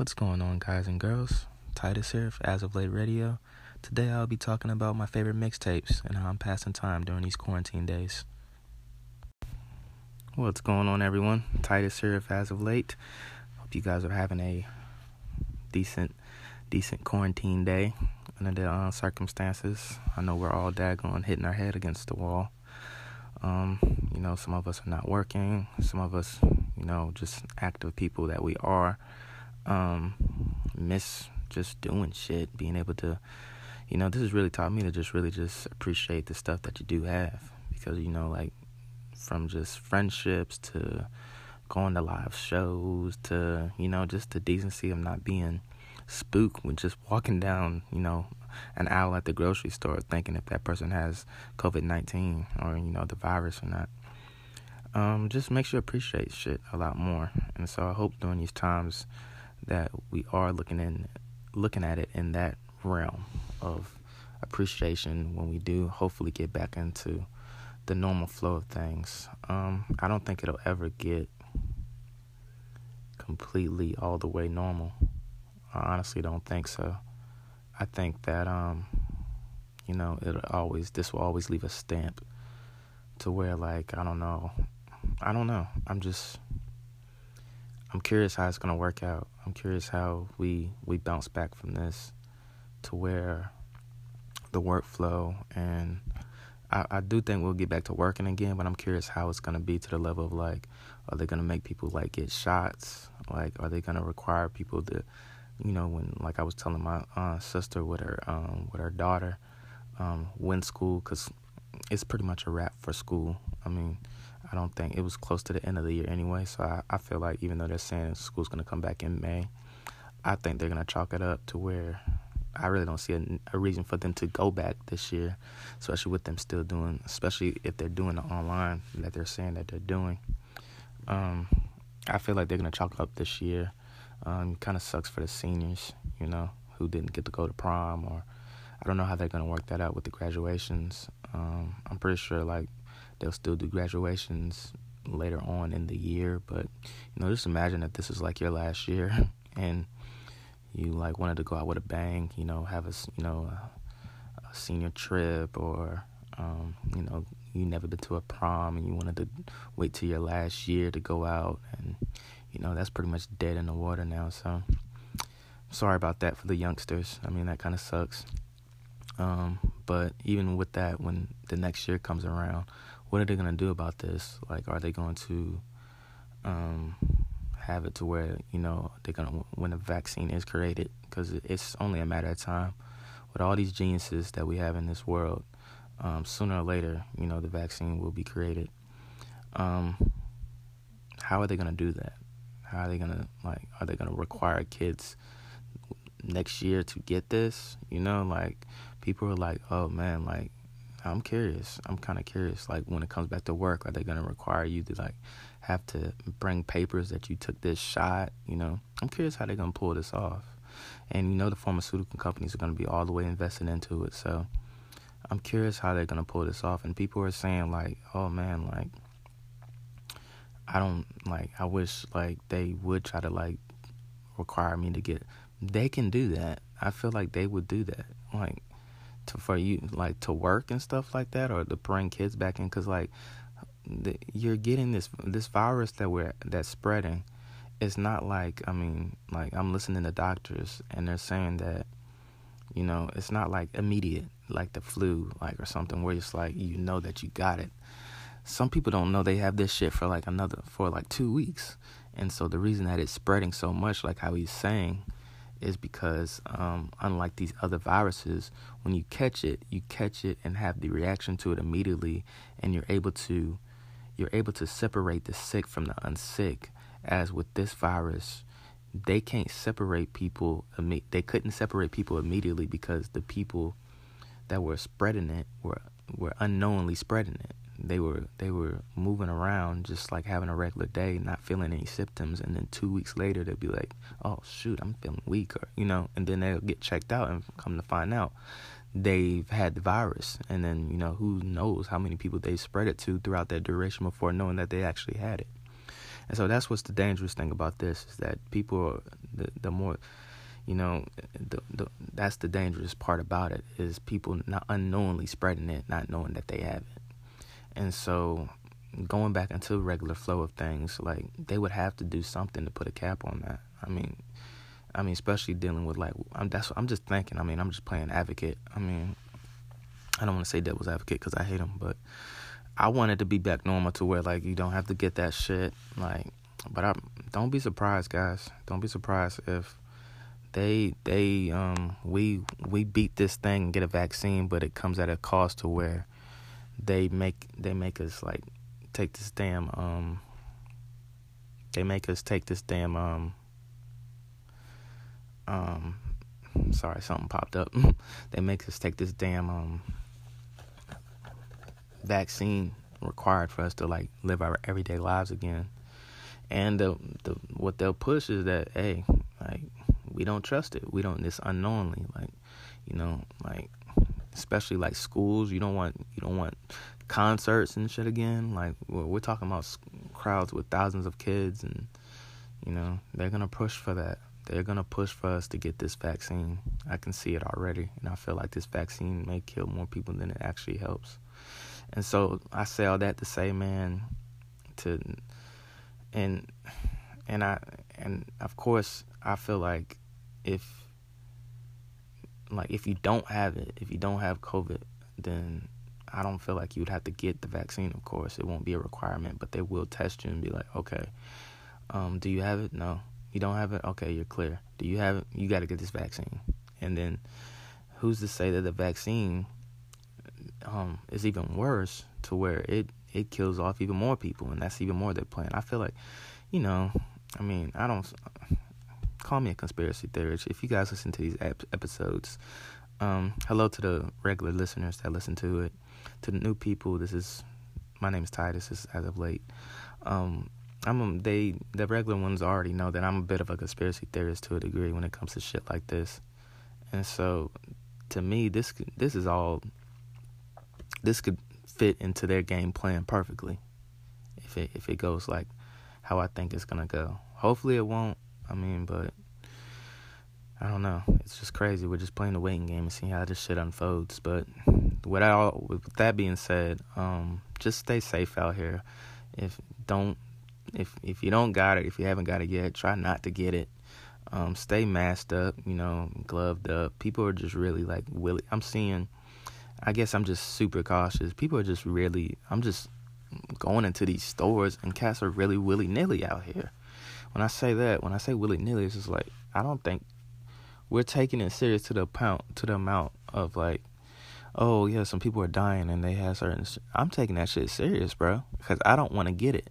What's going on, guys and girls? Titus here As of Late Radio. Today I'll be talking about my favorite mixtapes and how I'm passing time during these quarantine days. What's going on, everyone? Titus here As of Late. Hope you guys are having a decent, decent quarantine day under the uh, circumstances. I know we're all daggone hitting our head against the wall. Um, you know, some of us are not working. Some of us, you know, just active people that we are um, miss just doing shit, being able to, you know, this has really taught me to just really just appreciate the stuff that you do have because you know, like from just friendships to going to live shows to you know just the decency of not being spooked when just walking down, you know, an aisle at the grocery store thinking if that person has COVID 19 or, you know, the virus or not. Um, just makes you appreciate shit a lot more. And so I hope during these times that we are looking in looking at it in that realm of appreciation when we do hopefully get back into the normal flow of things. Um, I don't think it'll ever get completely all the way normal. I honestly don't think so. I think that um, you know, it'll always this will always leave a stamp to where like I don't know. I don't know. I'm just I'm curious how it's gonna work out. I'm curious how we we bounce back from this to where the workflow and I, I do think we'll get back to working again, but I'm curious how it's gonna be to the level of like, are they gonna make people like get shots? Like, are they gonna require people to, you know, when like I was telling my uh, sister with her um, with her daughter, um, when school, cause it's pretty much a wrap for school. I mean, I don't think it was close to the end of the year anyway. So I, I feel like even though they're saying school's going to come back in May, I think they're going to chalk it up to where I really don't see a, a, reason for them to go back this year, especially with them still doing, especially if they're doing the online that they're saying that they're doing. Um, I feel like they're going to chalk up this year. Um, kind of sucks for the seniors, you know, who didn't get to go to prom or I don't know how they're going to work that out with the graduations. Um, I'm pretty sure like they'll still do graduations later on in the year. But you know, just imagine that this is like your last year, and you like wanted to go out with a bang. You know, have a you know a, a senior trip, or um, you know you never been to a prom, and you wanted to wait till your last year to go out, and you know that's pretty much dead in the water now. So sorry about that for the youngsters. I mean that kind of sucks. Um, but even with that, when the next year comes around, what are they going to do about this? Like, are they going to um, have it to where, you know, they're going to, when a vaccine is created, because it's only a matter of time. With all these geniuses that we have in this world, um, sooner or later, you know, the vaccine will be created. Um, how are they going to do that? How are they going to, like, are they going to require kids next year to get this? You know, like, people are like, oh man, like, I'm curious. I'm kind of curious. Like when it comes back to work, are they going to require you to like have to bring papers that you took this shot? You know, I'm curious how they're going to pull this off. And you know, the pharmaceutical companies are going to be all the way invested into it. So I'm curious how they're going to pull this off. And people are saying like, oh man, like I don't like. I wish like they would try to like require me to get. They can do that. I feel like they would do that. Like to for you like to work and stuff like that, or to bring kids back in? Because like the, you're getting this this virus that we're that's spreading. It's not like I mean like I'm listening to doctors and they're saying that you know it's not like immediate like the flu like or something where it's like you know that you got it. Some people don't know they have this shit for like another for like two weeks, and so the reason that it's spreading so much, like how he's saying is because um, unlike these other viruses, when you catch it, you catch it and have the reaction to it immediately, and you're able to you're able to separate the sick from the unsick. As with this virus, they can't separate people. They couldn't separate people immediately because the people that were spreading it were were unknowingly spreading it they were they were moving around just like having a regular day, not feeling any symptoms, and then two weeks later they'll be like, "Oh shoot, I'm feeling weak," or you know, and then they'll get checked out and come to find out they've had the virus, and then you know who knows how many people they spread it to throughout that duration before knowing that they actually had it. And so that's what's the dangerous thing about this is that people the the more you know the, the that's the dangerous part about it is people not unknowingly spreading it not knowing that they have it and so going back into the regular flow of things like they would have to do something to put a cap on that. I mean i mean especially dealing with like i'm that's i'm just thinking. I mean i'm just playing advocate. I mean i don't want to say devil's advocate because i hate him, but i want it to be back normal to where like you don't have to get that shit like but i don't be surprised guys. Don't be surprised if they they um we we beat this thing and get a vaccine but it comes at a cost to where they make they make us like take this damn um they make us take this damn um um sorry something popped up they make us take this damn um vaccine required for us to like live our everyday lives again and the the what they'll push is that hey like we don't trust it. We don't. this unknowingly, like you know, like especially like schools. You don't want you don't want concerts and shit again. Like we're talking about crowds with thousands of kids, and you know they're gonna push for that. They're gonna push for us to get this vaccine. I can see it already, and I feel like this vaccine may kill more people than it actually helps. And so I say all that to say, man, to and and I and of course I feel like if like if you don't have it, if you don't have COVID, then I don't feel like you would have to get the vaccine. Of course, it won't be a requirement, but they will test you and be like, okay, um, do you have it? No, you don't have it. Okay, you're clear. Do you have it? You got to get this vaccine. And then, who's to say that the vaccine um, is even worse to where it it kills off even more people, and that's even more their plan. I feel like, you know, I mean, I don't call me a conspiracy theorist. If you guys listen to these ep- episodes, um, hello to the regular listeners that listen to it. To the new people, this is my name is Titus. This is as of late. Um, I'm a, they the regular ones already know that I'm a bit of a conspiracy theorist to a degree when it comes to shit like this, and so to me this this is all this could fit into their game plan perfectly if it if it goes like how I think it's gonna go. Hopefully it won't. I mean, but I don't know. It's just crazy. We're just playing the waiting game and seeing how this shit unfolds. But without with that being said, um, just stay safe out here. If don't if if you don't got it, if you haven't got it yet, try not to get it. Um, stay masked up, you know, gloved up. People are just really like willy. I'm seeing. I guess I'm just super cautious. People are just really. I'm just going into these stores and cats are really willy nilly out here when I say that, when I say willy nilly, it's just like I don't think we're taking it serious to the amount to the amount of like, oh yeah, some people are dying and they have certain. I'm taking that shit serious, bro, because I don't want to get it.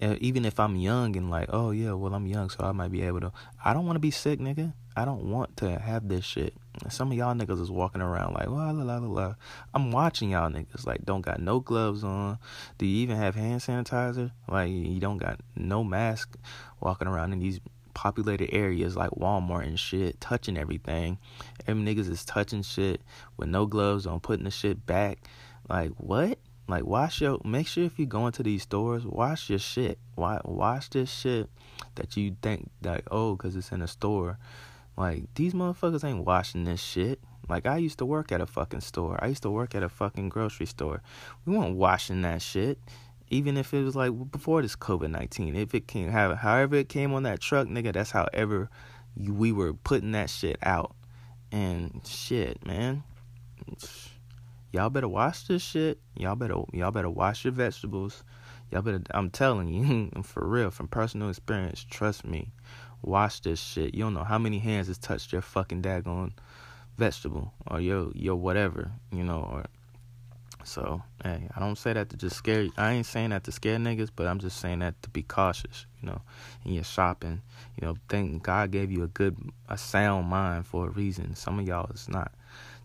Uh, even if I'm young and like, oh yeah, well I'm young, so I might be able to. I don't want to be sick, nigga. I don't want to have this shit. Some of y'all niggas is walking around like, la la la la. I'm watching y'all niggas like don't got no gloves on. Do you even have hand sanitizer? Like you don't got no mask walking around in these populated areas like Walmart and shit, touching everything. Them niggas is touching shit with no gloves on, putting the shit back. Like what? Like wash your make sure if you go into these stores, wash your shit. Why wash this shit that you think like oh cuz it's in a store like, these motherfuckers ain't washing this shit. Like, I used to work at a fucking store. I used to work at a fucking grocery store. We weren't washing that shit. Even if it was like before this COVID 19. If it came, however it came on that truck, nigga, that's however we were putting that shit out. And shit, man. Y'all better wash this shit. Y'all better, y'all better wash your vegetables. Y'all better, I'm telling you, for real, from personal experience, trust me wash this shit. You don't know how many hands has touched your fucking daggone vegetable or your your whatever, you know, or so hey, I don't say that to just scare you. I ain't saying that to scare niggas, but I'm just saying that to be cautious, you know, in your shopping. You know, thank God gave you a good a sound mind for a reason. Some of y'all is not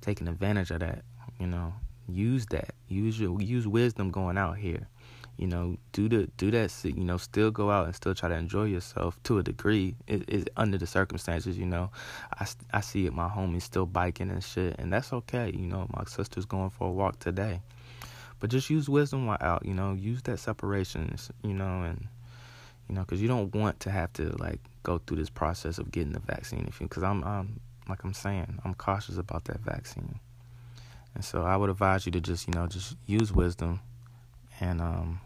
taking advantage of that, you know. Use that. Use your use wisdom going out here you know, do the do that. You know, still go out and still try to enjoy yourself to a degree. It is under the circumstances. You know, I, I see it. My homies still biking and shit, and that's okay. You know, my sister's going for a walk today, but just use wisdom while out. You know, use that separation. You know, and You know, because you don't want to have to like go through this process of getting the vaccine. If you, because I'm, I'm like I'm saying, I'm cautious about that vaccine, and so I would advise you to just you know just use wisdom, and um,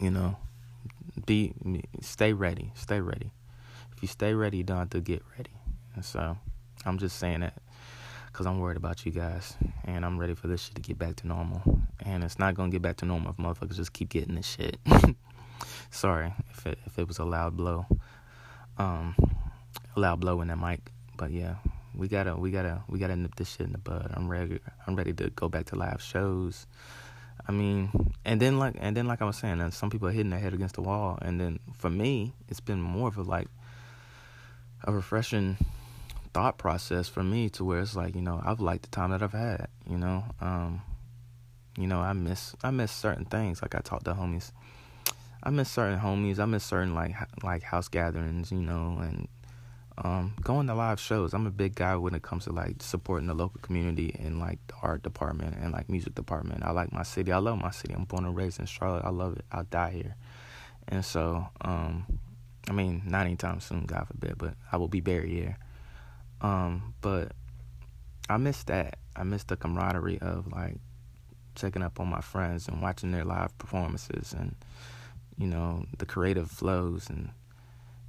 you know, be stay ready, stay ready. If you stay ready, you don't have to get ready. And so I'm just saying that because I'm worried about you guys, and I'm ready for this shit to get back to normal. And it's not gonna get back to normal if motherfuckers just keep getting this shit. Sorry if it if it was a loud blow, um, a loud blow in that mic. But yeah, we gotta we gotta we gotta nip this shit in the bud. I'm ready. I'm ready to go back to live shows. I mean, and then like and then like I was saying, and some people are hitting their head against the wall, and then for me, it's been more of a like a refreshing thought process for me to where it's like you know I've liked the time that I've had. You know, um, you know I miss I miss certain things. Like I talked to homies, I miss certain homies. I miss certain like like house gatherings. You know, and um, going to live shows. I'm a big guy when it comes to like supporting the local community and like the art department and like music department. I like my city. I love my city. I'm born and raised in Charlotte. I love it. I'll die here. And so, um, I mean, not anytime soon, God forbid, but I will be buried here. Um, but I miss that. I miss the camaraderie of like checking up on my friends and watching their live performances and you know the creative flows and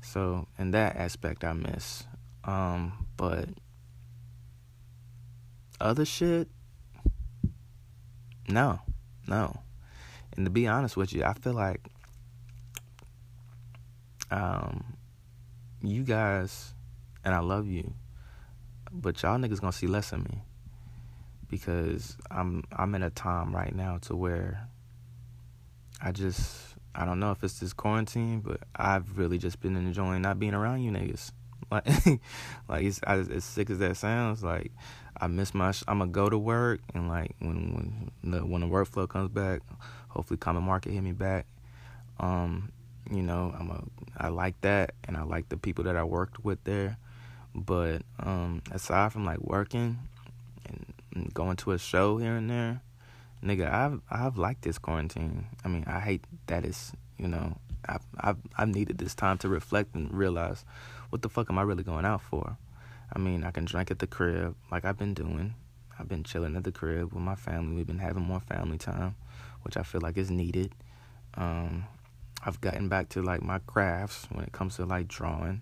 so in that aspect I miss. Um, but other shit, no, no. And to be honest with you, I feel like um, you guys, and I love you but y'all niggas gonna see less of me because I'm I'm in a time right now to where I just I don't know if it's this quarantine, but I've really just been enjoying not being around you niggas. Like, like it's as sick as that sounds. Like, I miss my. Sh- I'm gonna go to work, and like when when the when the workflow comes back, hopefully, Common Market hit me back. Um, you know, I'm a. I like that, and I like the people that I worked with there. But um, aside from like working and going to a show here and there, nigga, I've I've liked this quarantine. I mean, I hate that it's you know I've I've I've needed this time to reflect and realize what the fuck am I really going out for. I mean, I can drink at the crib like I've been doing. I've been chilling at the crib with my family. We've been having more family time, which I feel like is needed. Um, I've gotten back to like my crafts when it comes to like drawing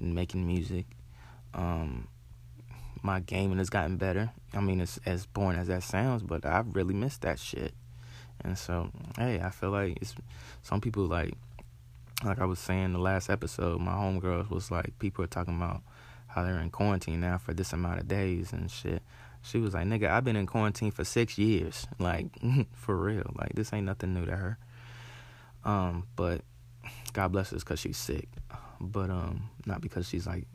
and making music. Um, my gaming has gotten better. I mean, it's as boring as that sounds, but I've really missed that shit. And so, hey, I feel like it's some people like, like I was saying the last episode, my homegirls was like, people are talking about how they're in quarantine now for this amount of days and shit. She was like, nigga, I've been in quarantine for six years. Like, for real. Like, this ain't nothing new to her. Um, but God bless her because she's sick. But um, not because she's like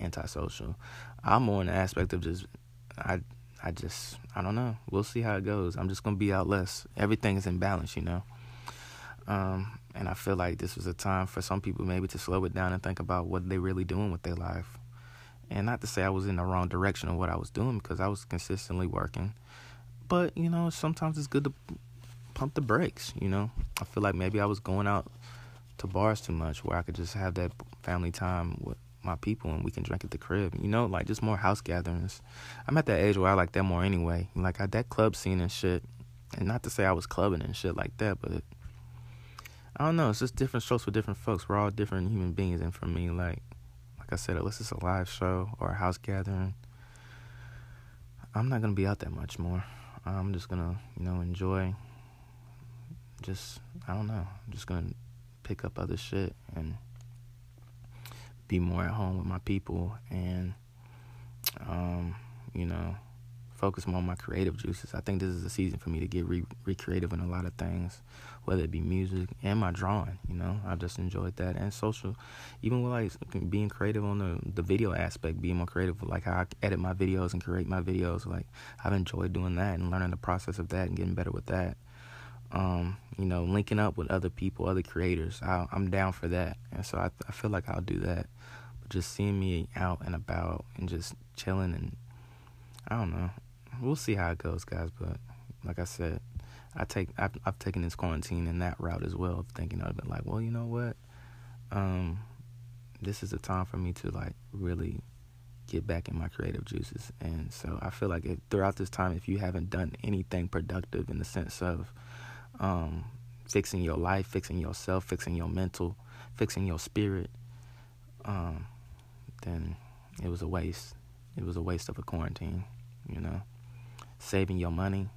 antisocial. I'm more in the aspect of just I I just I don't know. We'll see how it goes. I'm just gonna be out less. Everything is in balance, you know. Um, and I feel like this was a time for some people maybe to slow it down and think about what they're really doing with their life. And not to say I was in the wrong direction of what I was doing because I was consistently working. But, you know, sometimes it's good to pump the brakes, you know. I feel like maybe I was going out to bars too much where I could just have that family time with my people and we can drink at the crib. You know, like just more house gatherings. I'm at that age where I like that more anyway. Like I, that club scene and shit. And not to say I was clubbing and shit like that, but I don't know. It's just different strokes for different folks. We're all different human beings, and for me, like like I said, unless it's a live show or a house gathering, I'm not gonna be out that much more. I'm just gonna, you know, enjoy. Just I don't know. I'm just gonna pick up other shit and be more at home with my people and um, you know focus more on my creative juices. I think this is a season for me to get re, re creative in a lot of things, whether it be music and my drawing. You know, I've just enjoyed that and social, even with like being creative on the the video aspect, being more creative, like how I edit my videos and create my videos. Like I've enjoyed doing that and learning the process of that and getting better with that. Um, you know, linking up with other people, other creators. I, am down for that, and so I, I feel like I'll do that. But just seeing me out and about and just chilling and I don't know. We'll see how it goes, guys. But like I said, I take I've, I've taken this quarantine in that route as well, thinking I've been like, well, you know what, um, this is a time for me to like really get back in my creative juices. And so I feel like if, throughout this time, if you haven't done anything productive in the sense of um, fixing your life, fixing yourself, fixing your mental, fixing your spirit, um, then it was a waste. It was a waste of a quarantine, you know. Saving your money,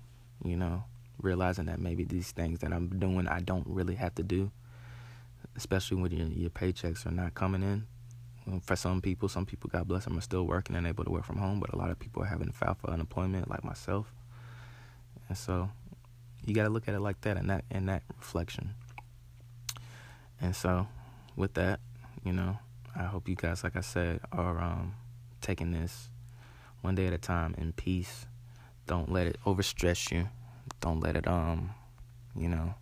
you know, realizing that maybe these things that I'm doing I don't really have to do, especially when your, your paychecks are not coming in. For some people, some people, God bless them, are still working and able to work from home, but a lot of people are having to file for unemployment, like myself. And so, you got to look at it like that, and that in that reflection. And so, with that, you know, I hope you guys, like I said, are um, taking this one day at a time in peace. Don't let it overstress you. Don't let it, um, you know,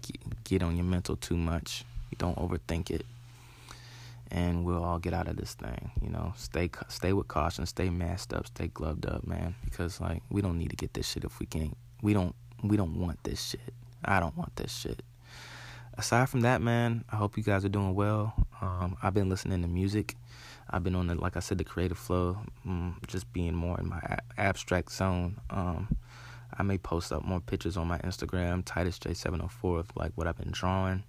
get, get on your mental too much. You don't overthink it and we'll all get out of this thing. You know, stay stay with caution, stay masked up, stay gloved up, man. Because like we don't need to get this shit if we can't. We don't we don't want this shit. I don't want this shit. Aside from that, man, I hope you guys are doing well. Um, I've been listening to music. I've been on the like I said the creative flow, um, just being more in my abstract zone. Um, I may post up more pictures on my Instagram, Titus J704 of like what I've been drawing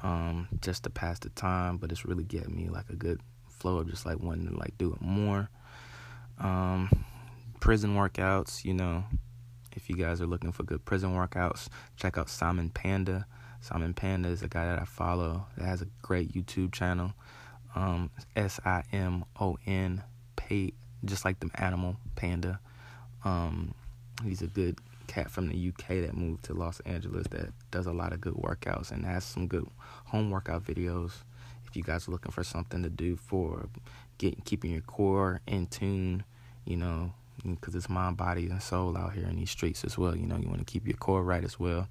um, just to pass the time, but it's really getting me like a good flow of just like wanting to like do it more. Um, prison workouts, you know, if you guys are looking for good prison workouts, check out Simon Panda. Simon Panda is a guy that I follow that has a great YouTube channel. Um, S I M O N, pay just like the animal panda. Um, he's a good cat from the UK that moved to Los Angeles that does a lot of good workouts and has some good home workout videos. If you guys are looking for something to do for getting keeping your core in tune, you know, because it's mind, body, and soul out here in these streets as well. You know, you want to keep your core right as well.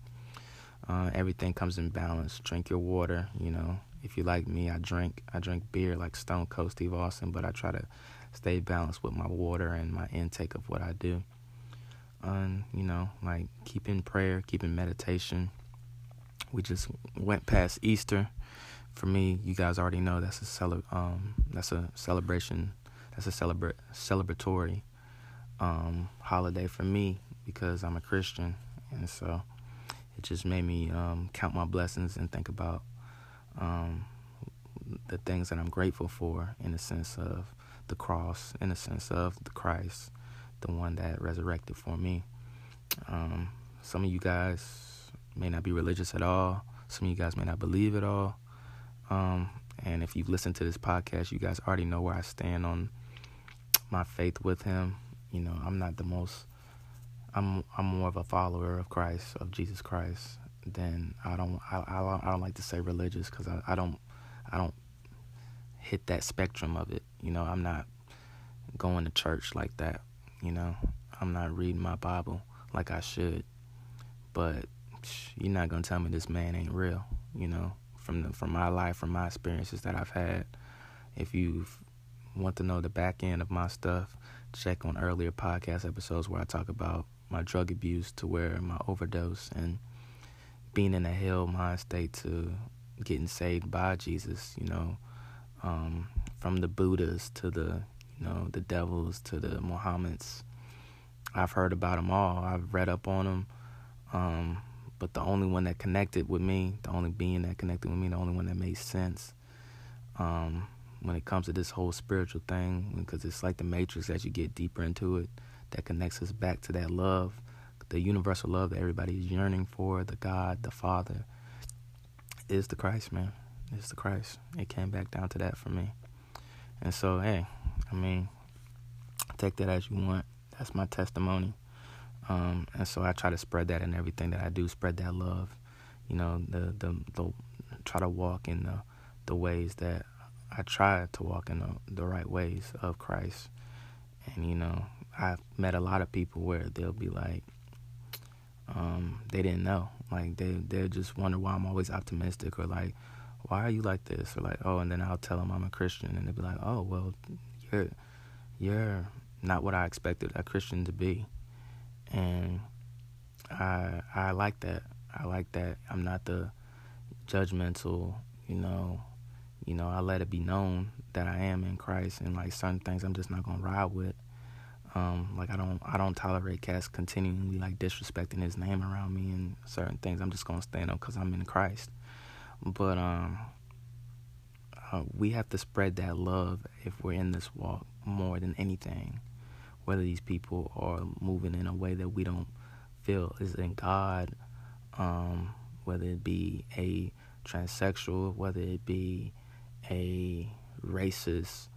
Uh, everything comes in balance. Drink your water. You know, if you like me, I drink I drink beer like Stone Cold Steve Austin, but I try to stay balanced with my water and my intake of what I do on, you know, like keeping prayer, keeping meditation. We just went past Easter. For me, you guys already know that's a cele- um, that's a celebration. That's a celebra- celebratory um, holiday for me because I'm a Christian, and so it just made me um, count my blessings and think about um, the things that I'm grateful for in the sense of the cross, in the sense of the Christ, the one that resurrected for me. Um, some of you guys may not be religious at all. Some of you guys may not believe at all. Um, and if you've listened to this podcast, you guys already know where I stand on my faith with Him. You know, I'm not the most. I'm I'm more of a follower of Christ, of Jesus Christ. Than I don't I I, I don't like to say religious because I, I don't I don't hit that spectrum of it. You know, I'm not going to church like that. You know, I'm not reading my Bible like I should. But you're not gonna tell me this man ain't real. You know, from the from my life, from my experiences that I've had. If you want to know the back end of my stuff, check on earlier podcast episodes where I talk about my drug abuse to where my overdose and being in a hell mind state to getting saved by Jesus. You know, um, from the Buddhas to the you know, the devils to the Mohammeds. I've heard about them all. I've read up on them. Um, but the only one that connected with me, the only being that connected with me, the only one that made sense um, when it comes to this whole spiritual thing, because it's like the Matrix as you get deeper into it, that connects us back to that love, the universal love that everybody's yearning for, the God, the Father, is the Christ, man. It's the Christ. It came back down to that for me. And so, hey, I mean, take that as you want. That's my testimony. Um, and so I try to spread that in everything that I do, spread that love. You know, the the, the try to walk in the the ways that I try to walk in the, the right ways of Christ. And you know, I've met a lot of people where they'll be like, um, they didn't know. Like they they just wonder why I'm always optimistic or like, why are you like this? Or like, oh, and then I'll tell them I'm a Christian, and they'll be like, oh, well, you're you're not what I expected a Christian to be, and I I like that. I like that. I'm not the judgmental, you know, you know, I let it be known that I am in Christ and like certain things I'm just not gonna ride with. Um, like I don't I don't tolerate cats continually like disrespecting his name around me and certain things I'm just gonna stand up because I'm in Christ. But um, uh, we have to spread that love if we're in this walk more than anything. Whether these people are moving in a way that we don't feel is in God, um, whether it be a transsexual, whether it be a racist,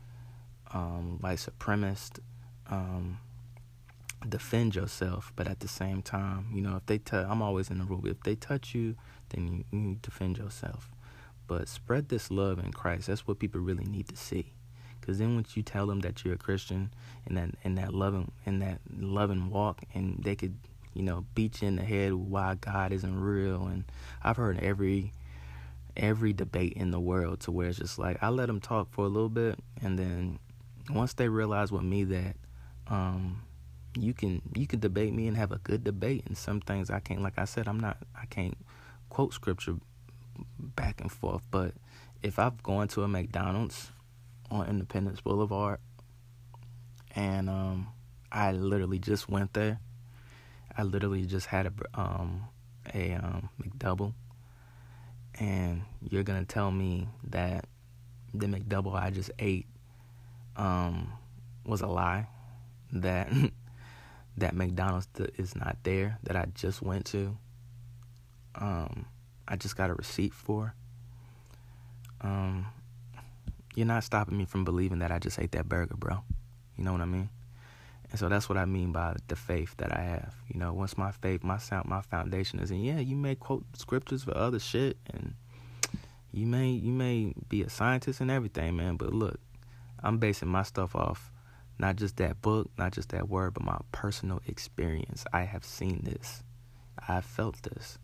um, white supremacist, um, defend yourself. But at the same time, you know, if they touch, I'm always in the rule. If they touch you, then you, you defend yourself. But spread this love in Christ. That's what people really need to see. Because then once you tell them that you're a Christian and that in that loving in that loving walk, and they could you know beat you in the head why God isn't real. And I've heard every every debate in the world to where it's just like I let them talk for a little bit, and then once they realize with me that um, you can you can debate me and have a good debate, and some things I can't. Like I said, I'm not I can't quote scripture back and forth, but if I've gone to a McDonald's on Independence Boulevard and um, I literally just went there, I literally just had a um, a um, McDouble and you're gonna tell me that the McDouble I just ate um, was a lie, that that McDonald's is not there that I just went to, um, I just got a receipt for. Um, you're not stopping me from believing that I just ate that burger, bro. You know what I mean? And so that's what I mean by the faith that I have. You know, once my faith, my sound, my foundation is in. Yeah, you may quote scriptures for other shit, and you may you may be a scientist and everything, man. But look, I'm basing my stuff off not just that book, not just that word, but my personal experience. I have seen this. I have felt this.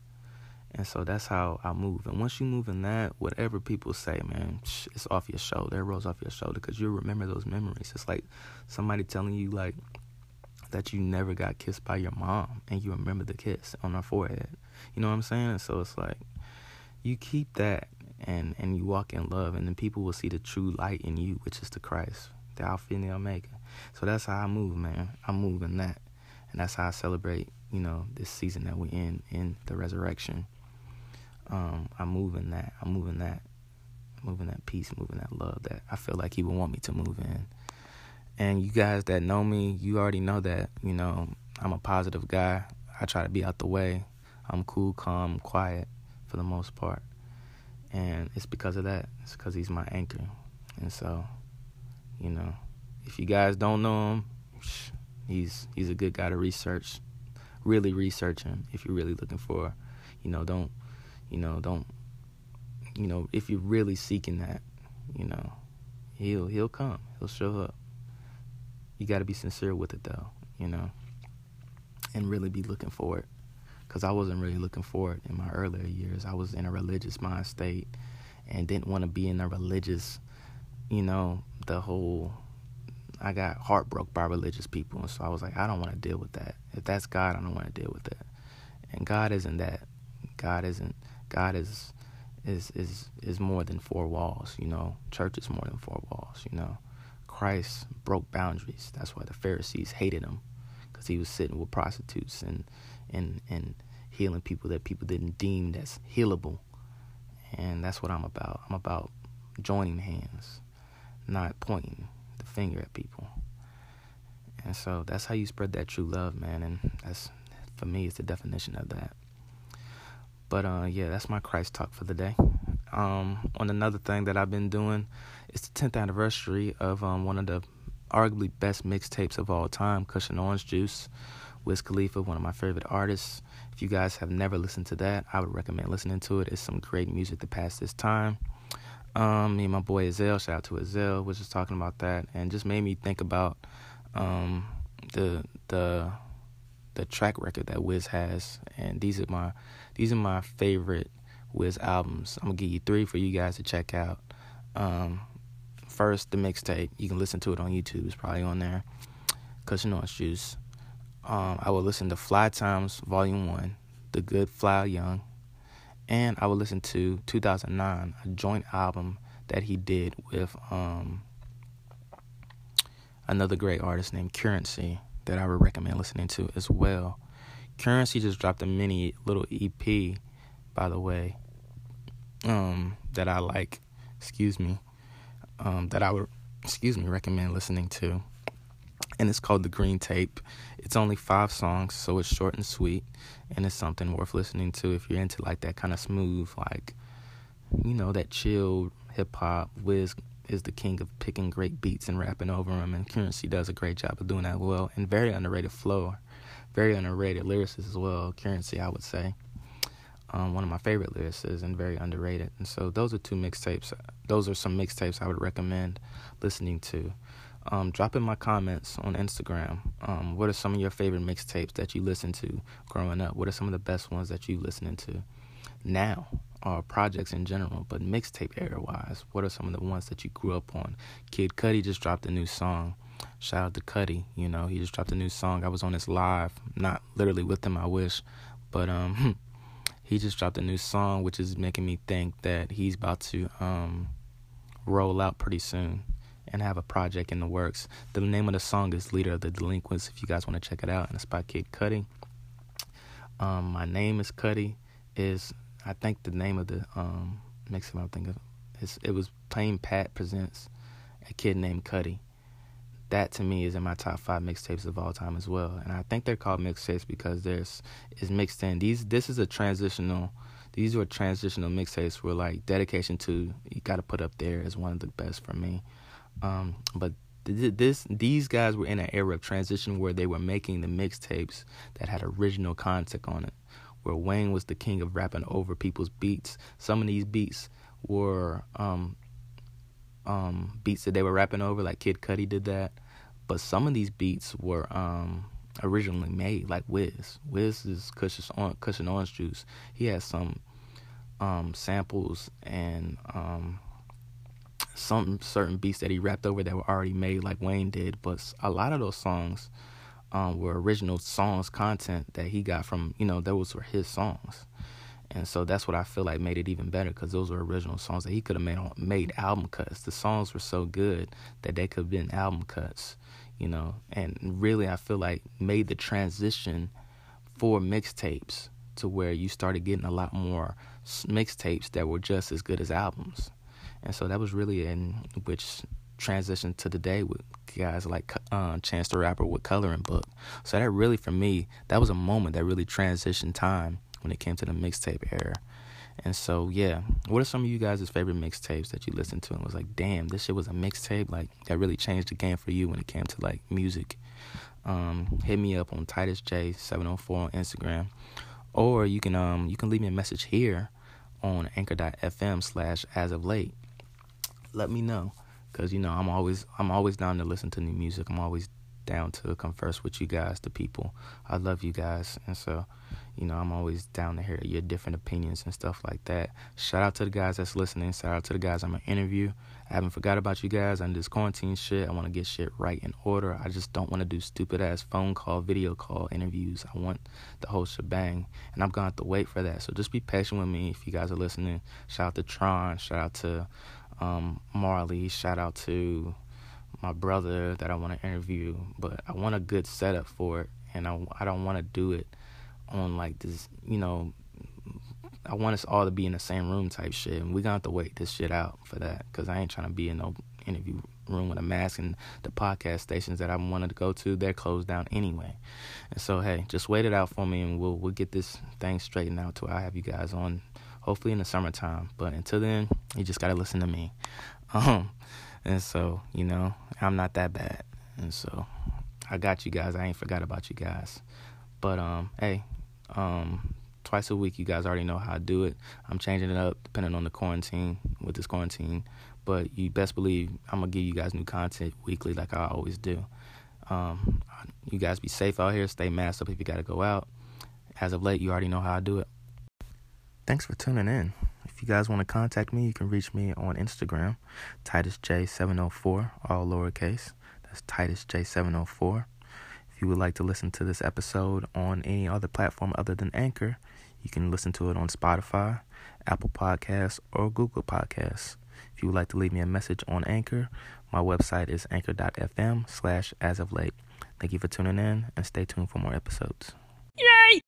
And so that's how I move. And once you move in that, whatever people say, man, it's off your shoulder. It rolls off your shoulder because you remember those memories. It's like somebody telling you, like, that you never got kissed by your mom and you remember the kiss on her forehead. You know what I'm saying? So it's like you keep that and, and you walk in love, and then people will see the true light in you, which is the Christ, the Alpha and the Omega. So that's how I move, man. I move in that. And that's how I celebrate, you know, this season that we're in, in the resurrection um, I'm moving that. I'm moving that. moving that peace, moving that love that I feel like He would want me to move in. And you guys that know me, you already know that. You know, I'm a positive guy. I try to be out the way. I'm cool, calm, quiet for the most part. And it's because of that. It's because he's my anchor. And so, you know, if you guys don't know him, he's he's a good guy to research. Really research him if you're really looking for, you know, don't you know, don't you know, if you're really seeking that, you know, he'll he'll come. He'll show up. You got to be sincere with it though, you know. And really be looking for it cuz I wasn't really looking for it in my earlier years. I was in a religious mind state and didn't want to be in a religious, you know, the whole I got heartbroken by religious people, and so I was like, I don't want to deal with that. If that's God, I don't want to deal with that. And God isn't that. God isn't God is is is is more than four walls, you know. Church is more than four walls, you know. Christ broke boundaries. That's why the Pharisees hated him cuz he was sitting with prostitutes and and and healing people that people didn't deem as healable. And that's what I'm about. I'm about joining hands, not pointing the finger at people. And so that's how you spread that true love, man, and that's for me it's the definition of that. But uh, yeah, that's my Christ talk for the day. Um, on another thing that I've been doing, it's the 10th anniversary of um, one of the arguably best mixtapes of all time, Kush & Orange Juice. Wiz Khalifa, one of my favorite artists. If you guys have never listened to that, I would recommend listening to it. It's some great music to pass this time. Um, me and my boy Azel, shout out to Azel, was just talking about that, and just made me think about um, the the the track record that Wiz has, and these are my these are my favorite Wiz albums. I'm gonna give you three for you guys to check out. Um, first, the mixtape. You can listen to it on YouTube. It's probably on there. Know it's juice. Um, I will listen to Fly Times Volume One, The Good Fly Young, and I will listen to 2009, a joint album that he did with um, another great artist named Curren$y that I would recommend listening to as well. Curren$y just dropped a mini little EP, by the way, um, that I like. Excuse me, um, that I would excuse me recommend listening to, and it's called the Green Tape. It's only five songs, so it's short and sweet, and it's something worth listening to if you're into like that kind of smooth, like you know, that chill hip hop. Wiz is the king of picking great beats and rapping over them, and Curren$y does a great job of doing that well, and very underrated flow, very underrated lyricist as well. Curren$y, I would say. Um, one of my favorite lyricists and very underrated. And so those are two mixtapes. Those are some mixtapes I would recommend listening to. Um, drop in my comments on Instagram. Um, what are some of your favorite mixtapes that you listened to growing up? What are some of the best ones that you listening to now? Or projects in general, but mixtape era wise, what are some of the ones that you grew up on? Kid Cudi just dropped a new song. Shout out to Cudi. You know, he just dropped a new song. I was on his live, not literally with him, I wish, but um, he just dropped a new song, which is making me think that he's about to um, roll out pretty soon and have a project in the works. The name of the song is Leader of the Delinquents, if you guys want to check it out, and it's by Kid Cudi. Um, my name is Cudi. Is I think the name of the um, makes me think of it it was Plain Pat presents a kid named Cudi that to me is in my top five mixtapes of all time as well. And I think they're called mixtapes because there's is mixed in these. This is a transitional. These were transitional mixtapes where like Dedication 2 you got to put up there as one of the best for me. Um, but this these guys were in an era of transition where they were making the mixtapes that had original content on it. Where Wayne was the king of rapping over people's beats. Some of these beats were um, um, beats that they were rapping over, like Kid Cudi did that. But some of these beats were um, originally made, like Wiz. Wiz is Kush on Kush Orange Juice. He has some um, samples and um, some certain beats that he rapped over that were already made, like Wayne did. But a lot of those songs um, were original songs content that he got from you know those were his songs. And so that's what I feel like made it even better because those were original songs that he could have made made album cuts. The songs were so good that they could have been album cuts you know, and really I feel like made the transition for mixtapes to where you started getting a lot more mixtapes that were just as good as albums. And so that was really in which transitioned to today with guys like uh, Chance the Rapper with Coloring Book. So that really, for me, that was a moment that really transitioned time when it came to the mixtape era. And so, yeah, what are some of you guys' favorite mixtapes that you listened to and was like, damn, this shit was a mixtape? Like, that really changed the game for you when it came to like music. Um, hit me up on Titus J704 on Instagram. Or you can um you can leave me a message here on anchor.fm slash as of late. Let me know. Cause you know I'm always I'm always down to listen to new music. I'm always down to converse with you guys, the people. I love you guys, and so you know I'm always down to hear your different opinions and stuff like that. Shout out to the guys that's listening. Shout out to the guys I'm gonna interview. I haven't forgot about you guys under this quarantine shit. I want to get shit right in order. I just don't want to do stupid ass phone call, video call interviews. I want the whole shebang, and I'm gonna have to wait for that. So just be patient with me if you guys are listening. Shout out to Tron. Shout out to um, Marley. Shout out to my brother that I want to interview, but I want a good setup for it, and I, I don't want to do it on like this, you know. I want us all to be in the same room type shit, and we gonna have to wait this shit out for that, cause I ain't trying to be in no interview room with a mask, and the podcast stations that I wanted to go to, they're closed down anyway. And so, hey, just wait it out for me, and we'll we'll get this thing straightened out to I have you guys on, hopefully in the summertime. But until then, you just gotta listen to me. Um, and so, you know, I'm not that bad. And so I got you guys. I ain't forgot about you guys. But um, hey, um, twice a week you guys already know how I do it. I'm changing it up depending on the quarantine with this quarantine. But you best believe I'm gonna give you guys new content weekly like I always do. Um, you guys be safe out here. Stay masked up if you gotta go out. As of late, you already know how I do it. Thanks for tuning in. You guys want to contact me, you can reach me on Instagram, TitusJ704, all lowercase. That's TitusJ704. If you would like to listen to this episode on any other platform other than Anchor, you can listen to it on Spotify, Apple Podcasts, or Google Podcasts. If you would like to leave me a message on Anchor, my website is anchor.fm slash as of late. Thank you for tuning in and stay tuned for more episodes. Yay!